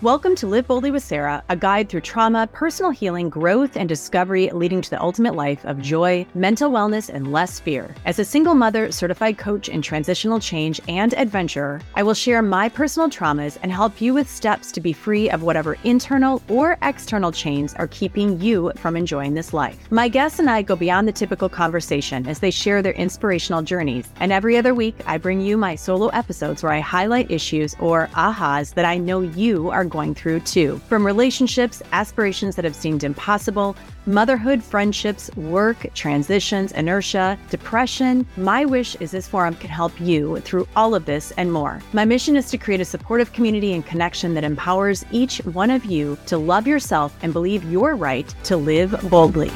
Welcome to Live Boldly with Sara, a guide through trauma, personal healing, growth, and discovery leading to the ultimate life of joy, mental wellness, and less fear. As a single mother, certified coach in transitional change, and adventurer, I will share my personal traumas and help you with steps to be free of whatever internal or external chains are keeping you from enjoying this life. My guests and I go beyond the typical conversation as they share their inspirational journeys. And every other week, I bring you my solo episodes where I highlight issues or ahas that I know you are going through too. From relationships, aspirations that have seemed impossible, motherhood, friendships, work, transitions, inertia, depression, my wish is this forum can help you through all of this and more. My mission is to create a supportive community and connection that empowers each one of you to love yourself and believe you're right to live boldly.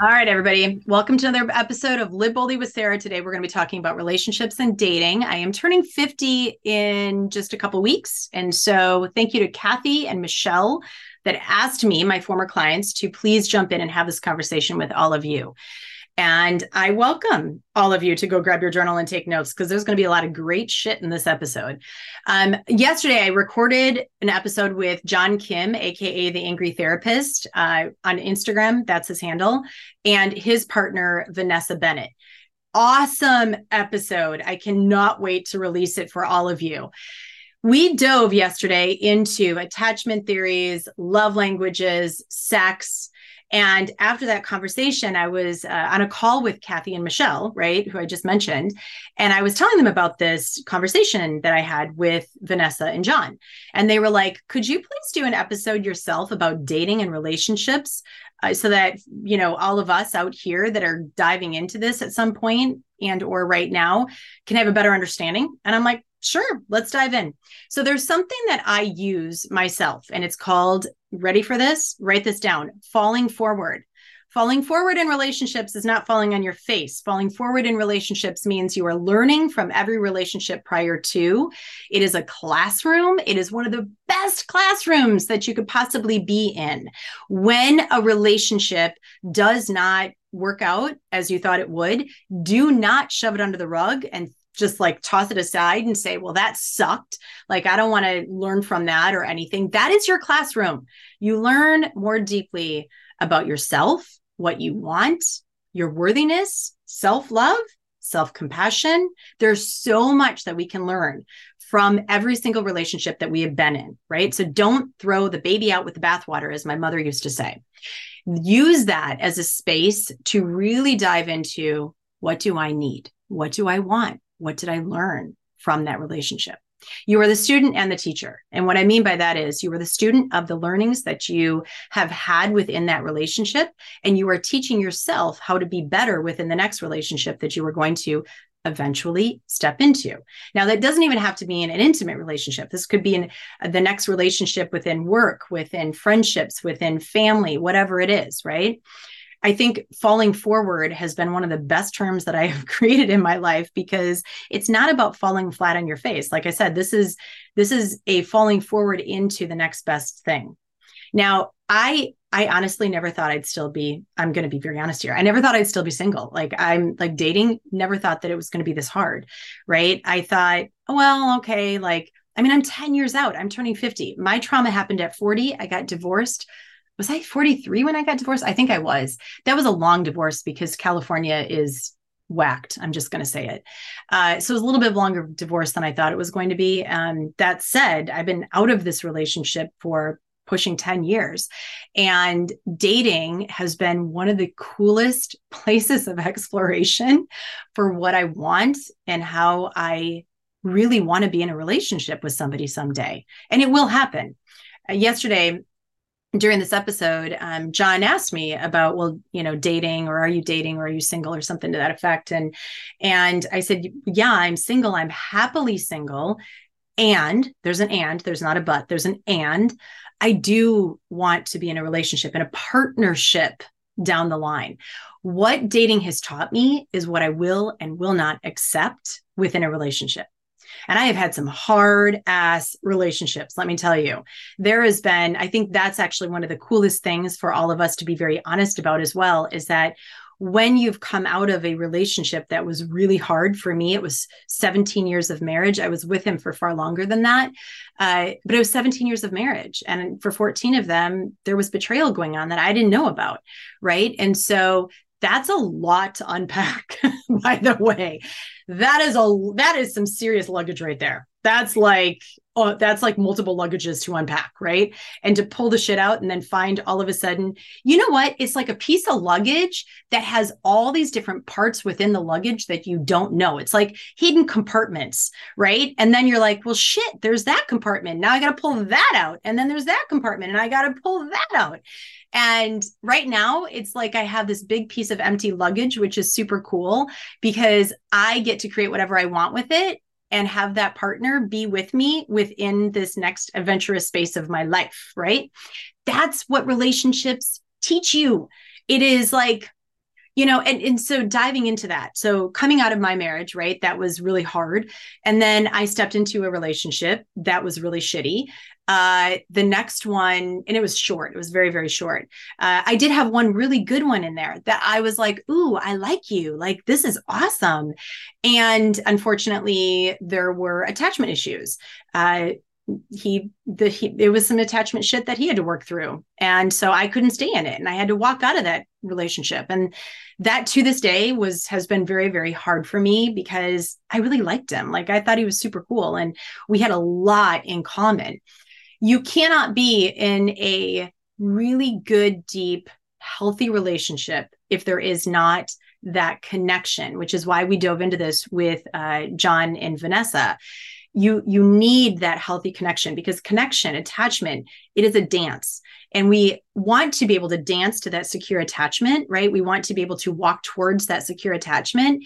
All right, everybody. Welcome to another episode of Live Boldly with Sara. Today, we're going to be talking about relationships and dating. I am turning 50 in just a couple weeks. And so, thank you to Kathy and Michelle that asked me, my former clients, to please jump in and have this conversation with all of you. And I welcome all of you to go grab your journal and take notes because there's going to be a lot of great shit in this episode. Um, yesterday, I recorded an episode with John Kim, AKA the Angry Therapist, uh, on Instagram. That's his handle, and his partner, Vanessa Bennett. Awesome episode. I cannot wait to release it for all of you. We dove yesterday into attachment theories, love languages, sex, and after that conversation, I was uh, on a call with Kathy and Michelle, right, who I just mentioned. And I was telling them about this conversation that I had with Vanessa and John. And they were like, could you please do an episode yourself about dating and relationships? Uh, so that you know all of us out here that are diving into this at some point and or right now can have a better understanding and i'm like Sure, let's dive in. So there's something that I use myself, and it's called ready for this? Write this down falling forward. Falling forward in relationships is not falling on your face. Falling forward in relationships means you are learning from every relationship prior to. It is a classroom. It is one of the best classrooms that you could possibly be in. When a relationship does not work out as you thought it would, do not shove it under the rug and just like toss it aside and say, well, that sucked. Like, I don't want to learn from that or anything. That is your classroom. You learn more deeply about yourself, what you want, your worthiness, self love, self compassion. There's so much that we can learn from every single relationship that we have been in, right? So don't throw the baby out with the bathwater, as my mother used to say. Use that as a space to really dive into what do I need? What do I want? What did I learn from that relationship? You are the student and the teacher. And what I mean by that is you are the student of the learnings that you have had within that relationship, and you are teaching yourself how to be better within the next relationship that you are going to eventually step into. Now, that doesn't even have to be in an intimate relationship. This could be in the next relationship within work, within friendships, within family, whatever it is, right? I think falling forward has been one of the best terms that I have created in my life because it's not about falling flat on your face. Like I said, this is this is a falling forward into the next best thing. Now, I I honestly never thought I'd still be I'm going to be very honest here. I never thought I'd still be single. Like I'm like dating, never thought that it was going to be this hard, right? I thought, oh, well, okay, like I mean, I'm 10 years out. I'm turning 50. My trauma happened at 40. I got divorced was I 43 when I got divorced? I think I was. That was a long divorce because California is whacked. I'm just going to say it. Uh, so it was a little bit longer divorce than I thought it was going to be. Um, that said, I've been out of this relationship for pushing 10 years. And dating has been one of the coolest places of exploration for what I want and how I really want to be in a relationship with somebody someday. And it will happen. Uh, yesterday, during this episode, um, John asked me about, well, you know, dating or are you dating or are you single or something to that effect. And and I said, yeah, I'm single. I'm happily single. And there's an and, there's not a but, there's an and I do want to be in a relationship and a partnership down the line. What dating has taught me is what I will and will not accept within a relationship. And I have had some hard ass relationships, let me tell you. There has been, I think that's actually one of the coolest things for all of us to be very honest about as well is that when you've come out of a relationship that was really hard for me, it was 17 years of marriage. I was with him for far longer than that. Uh, but it was 17 years of marriage. And for 14 of them, there was betrayal going on that I didn't know about. Right. And so that's a lot to unpack, by the way. That is a that is some serious luggage right there. That's like oh, that's like multiple luggages to unpack, right? And to pull the shit out and then find all of a sudden, you know what? It's like a piece of luggage that has all these different parts within the luggage that you don't know. It's like hidden compartments, right? And then you're like, well, shit, there's that compartment. Now I got to pull that out. And then there's that compartment and I got to pull that out. And right now, it's like I have this big piece of empty luggage, which is super cool because I get to create whatever I want with it and have that partner be with me within this next adventurous space of my life, right? That's what relationships teach you. It is like, you know, and, and so diving into that. So coming out of my marriage, right, that was really hard. And then I stepped into a relationship that was really shitty. Uh, the next one, and it was short, it was very, very short. Uh, I did have one really good one in there that I was like, Ooh, I like you. Like, this is awesome. And unfortunately, there were attachment issues. Uh, he the he there was some attachment shit that he had to work through and so i couldn't stay in it and i had to walk out of that relationship. And that to this day was has been very very hard for me because i really liked him. Like i thought he was super cool and we had a lot in common. You cannot be in a really good, deep, healthy relationship if there is not that connection, which is why we dove into this with uh, John and Vanessa. You you need that healthy connection because connection, attachment, it is a dance, and we want to be able to dance to that secure attachment, right? We want to be able to walk towards that secure attachment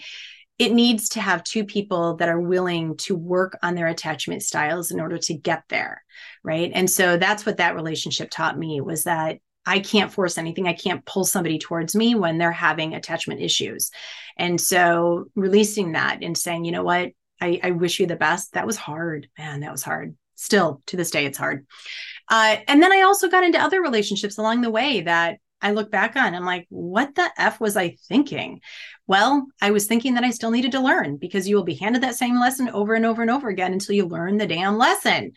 it needs to have two people that are willing to work on their attachment styles in order to get there right and so that's what that relationship taught me was that I can't force anything. I can't pull somebody towards me when they're having attachment issues. And so releasing that and saying, you know what, I, I wish you the best. That was hard, man. That was hard. Still to this day, it's hard. Uh, and then I also got into other relationships along the way that I look back on, I'm like, what the F was I thinking? Well, I was thinking that I still needed to learn because you will be handed that same lesson over and over and over again until you learn the damn lesson.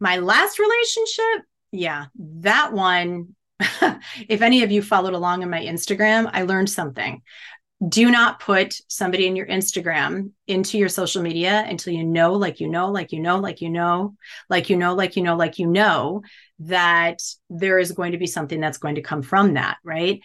My last relationship, yeah, that one, if any of you followed along on my Instagram, I learned something do not put somebody in your Instagram into your social media until you know, like you know, like you know, like you know, like you know, like you know, like you know, that there is going to be something that's going to come from that, right?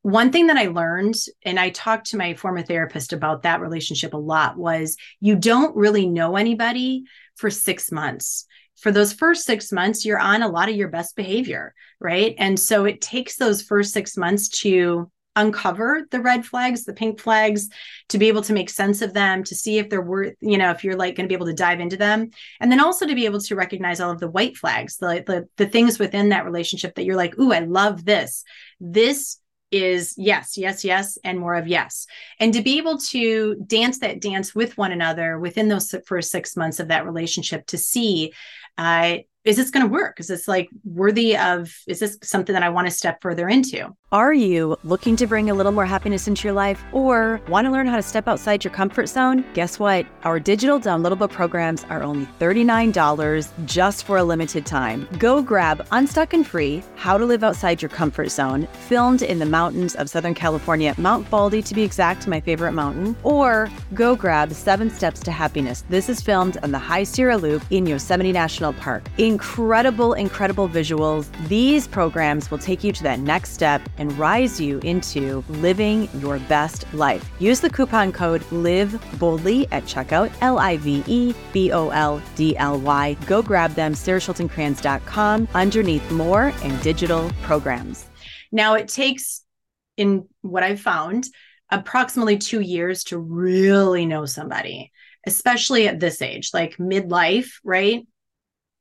One thing that I learned, and I talked to my former therapist about that relationship a lot, was you don't really know anybody for six months for those first six months, you're on a lot of your best behavior, right? And so it takes those first six months to uncover the red flags, the pink flags, to be able to make sense of them, to see if they're worth, you know, if you're like going to be able to dive into them. And then also to be able to recognize all of the white flags, the, the, the things within that relationship that you're like, ooh, I love this. This is yes, yes, yes, and more of yes. And to be able to dance that dance with one another within those first six months of that relationship to see uh, is this going to work? Is this like worthy of, is this something that I want to step further into? Are you looking to bring a little more happiness into your life or want to learn how to step outside your comfort zone? Guess what? Our digital downloadable programs are only $39 just for a limited time. Go grab Unstuck and Free How to Live Outside Your Comfort Zone, filmed in the mountains of Southern California, Mount Baldy to be exact, my favorite mountain, or go grab Seven Steps to Happiness. This is filmed on the High Sierra Loop in Yosemite National Park. Incredible, incredible visuals. These programs will take you to that next step and rise you into living your best life. Use the coupon code LIVE boldly at checkout, L I V E B O L D L Y. Go grab them, saraschultingkranz.com, underneath more and digital programs. Now, it takes, in what I've found, approximately two years to really know somebody, especially at this age, like midlife, right?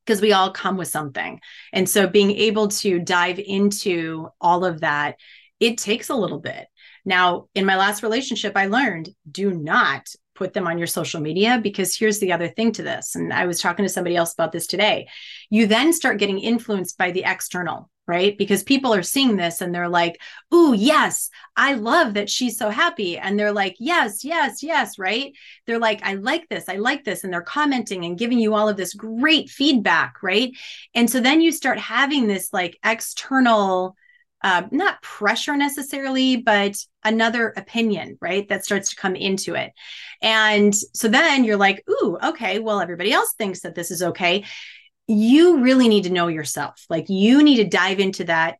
Because we all come with something. And so being able to dive into all of that, it takes a little bit. Now, in my last relationship, I learned do not put them on your social media because here's the other thing to this. And I was talking to somebody else about this today. You then start getting influenced by the external right? Because people are seeing this and they're like, "Ooh, yes, I love that she's so happy." And they're like, "Yes, yes, yes," right? They're like, "I like this. I like this." And they're commenting and giving you all of this great feedback, right? And so then you start having this like external uh, not pressure necessarily, but another opinion, right? That starts to come into it. And so then you're like, ooh, okay, well, everybody else thinks that this is okay you really need to know yourself. Like you need to dive into that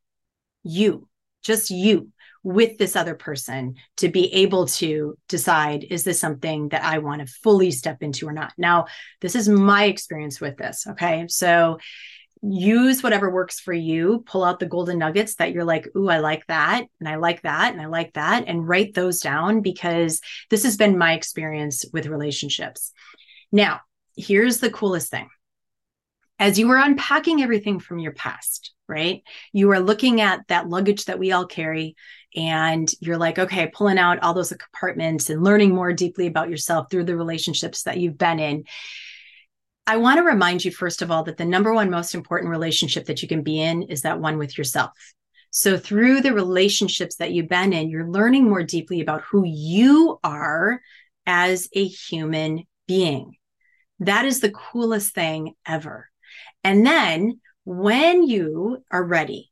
you, just you with this other person to be able to decide is this something that I want to fully step into or not. Now, this is my experience with this, okay? So use whatever works for you, pull out the golden nuggets that you're like, "Ooh, I like that, and I like that, and I like that," and write those down because this has been my experience with relationships. Now, here's the coolest thing as you were unpacking everything from your past, right? You are looking at that luggage that we all carry and you're like, okay, pulling out all those compartments and learning more deeply about yourself through the relationships that you've been in. I want to remind you, first of all, that the number one most important relationship that you can be in is that one with yourself. So, through the relationships that you've been in, you're learning more deeply about who you are as a human being. That is the coolest thing ever. And then when you are ready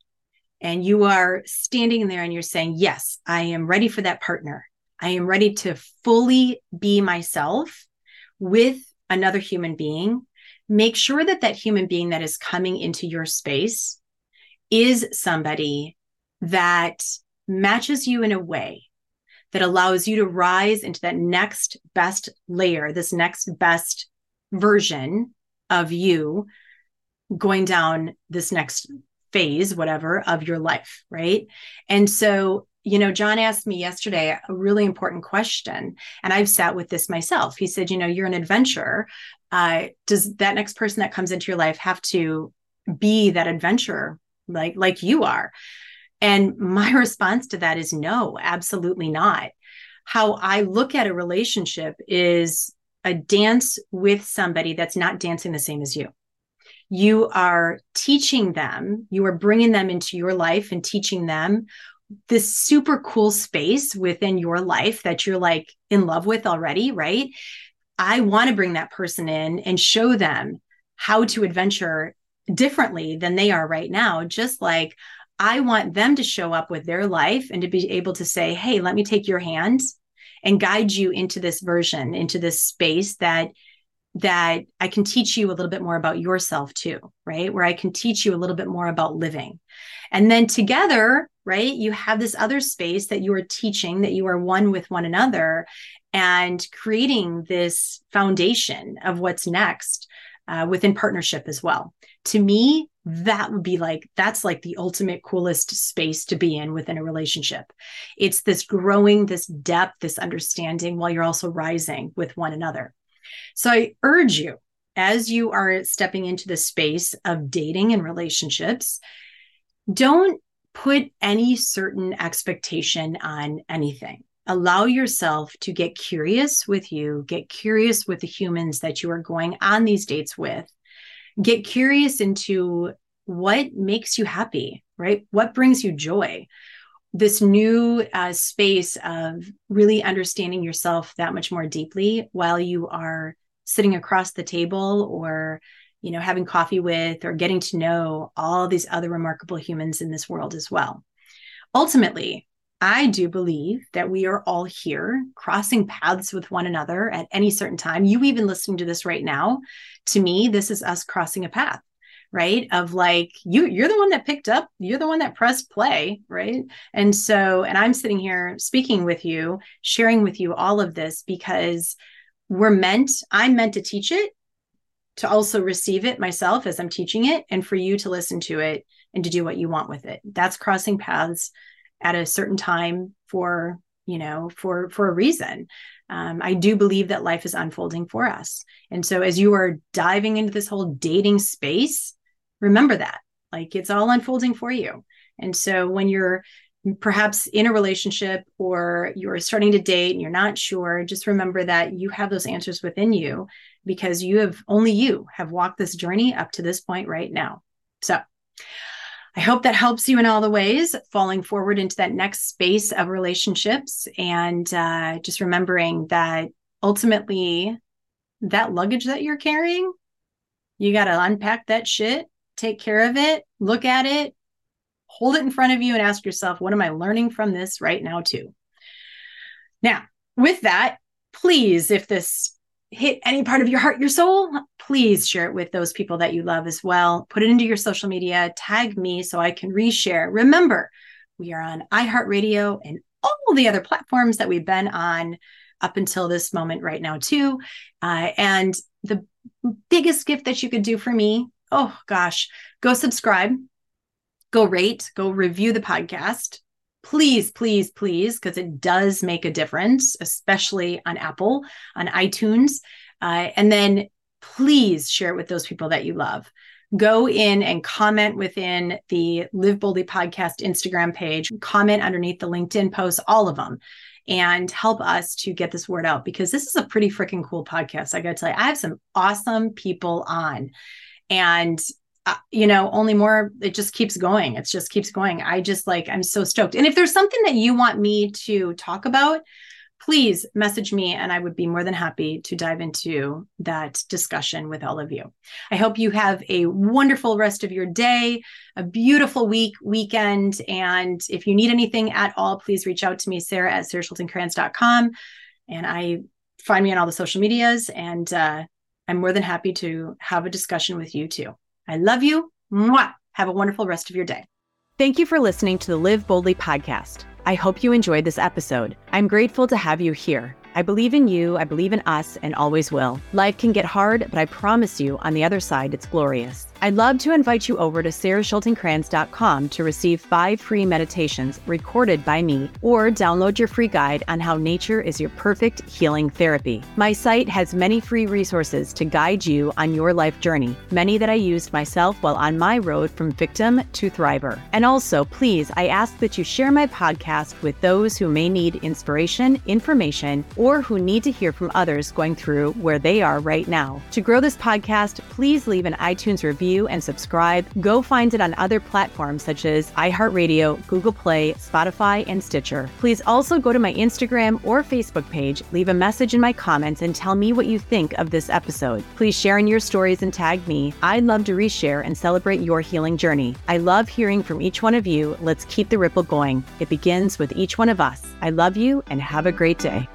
and you are standing there and you're saying, Yes, I am ready for that partner. I am ready to fully be myself with another human being. Make sure that that human being that is coming into your space is somebody that matches you in a way that allows you to rise into that next best layer, this next best version of you going down this next phase, whatever, of your life. Right. And so, you know, John asked me yesterday a really important question, and I've sat with this myself. He said, you know, you're an adventurer. Uh, does that next person that comes into your life have to be that adventurer like like you are? And my response to that is no, absolutely not. How I look at a relationship is a dance with somebody that's not dancing the same as you you are teaching them, you are bringing them into your life and teaching them this super cool space within your life that you're like in love with already, right? I want to bring that person in and show them how to adventure differently than they are right now. Just like I want them to show up with their life and to be able to say, Hey, let me take your hand and guide you into this version, into this space that that I can teach you a little bit more about yourself too, right? Where I can teach you a little bit more about living. And then together, right, you have this other space that you are teaching, that you are one with one another and creating this foundation of what's next uh, within partnership as well. To me, that would be like, that's like the ultimate coolest space to be in within a relationship. It's this growing, this depth, this understanding while you're also rising with one another. So I urge you, as you are stepping into the space of dating and relationships, don't put any certain expectation on anything. Allow yourself to get curious with you, get curious with the humans that you are going on these dates with. Get curious into what makes you happy, right? What brings you joy? This new uh, space of really understanding yourself that much more deeply while you are sitting across the table or you know having coffee with or getting to know all these other remarkable humans in this world as well. Ultimately i do believe that we are all here crossing paths with one another at any certain time. You even listening to this right now to me this is us crossing a path right? Of like you you're the one that picked up you're the one that pressed play right? And so and i'm sitting here speaking with you sharing with you all of this because we're meant i'm meant to teach it to also receive it myself as i'm teaching it and for you to listen to it and to do what you want with it. That's crossing paths at a certain time for you know for for a reason. Um, I do believe that life is unfolding for us. And so, as you are diving into this whole dating space, remember that like it's all unfolding for you. And so, when you're perhaps in a relationship or you're starting to date and you're not sure, just remember that you have those answers within you because you have only you have walked this journey up to this point right now. So, I hope that helps you in all the ways, falling forward into that next space of relationships and uh, just remembering that ultimately that luggage that you're carrying, you got to unpack that shit, take care of it, look at it, hold it in front of you, and ask yourself, what am I learning from this right now, too? Now, with that, please, if this hit any part of your heart, your soul, please share it with those people that you love as well. Put it into your social media, tag me so I can reshare. Remember, we are on iHeartRadio and all the other platforms that we've been on up until this moment right now, too. Uh, and the biggest gift that you could do for me, oh gosh, go subscribe, go rate, go review the podcast please, please, please, because it does make a difference, especially on Apple, on iTunes. Uh, and then please share it with those people that you love. Go in and comment within the Live Boldly podcast Instagram page, comment underneath the LinkedIn posts, all of them, and help us to get this word out because this is a pretty freaking cool podcast. I got to tell you, I have some awesome people on. And uh, you know, only more, it just keeps going. It just keeps going. I just like, I'm so stoked. And if there's something that you want me to talk about, please message me and I would be more than happy to dive into that discussion with all of you. I hope you have a wonderful rest of your day, a beautiful week, weekend. And if you need anything at all, please reach out to me, Sara at saraschultingkranz.com. And I find me on all the social medias and uh, I'm more than happy to have a discussion with you too. I love you. Mwah. Have a wonderful rest of your day. Thank you for listening to the Live Boldly podcast. I hope you enjoyed this episode. I'm grateful to have you here. I believe in you, I believe in us, and always will. Life can get hard, but I promise you, on the other side, it's glorious. I'd love to invite you over to saraschultingkranz.com to receive five free meditations recorded by me or download your free guide on how nature is your perfect healing therapy. My site has many free resources to guide you on your life journey, many that I used myself while on my road from victim to thriver. And also, please, I ask that you share my podcast with those who may need inspiration, information, or who need to hear from others going through where they are right now. To grow this podcast, please leave an iTunes review review, and subscribe. Go find it on other platforms such as iHeartRadio, Google Play, Spotify, and Stitcher. Please also go to my Instagram or Facebook page, leave a message in my comments, and tell me what you think of this episode. Please share in your stories and tag me. I'd love to reshare and celebrate your healing journey. I love hearing from each one of you. Let's keep the ripple going. It begins with each one of us. I love you and have a great day.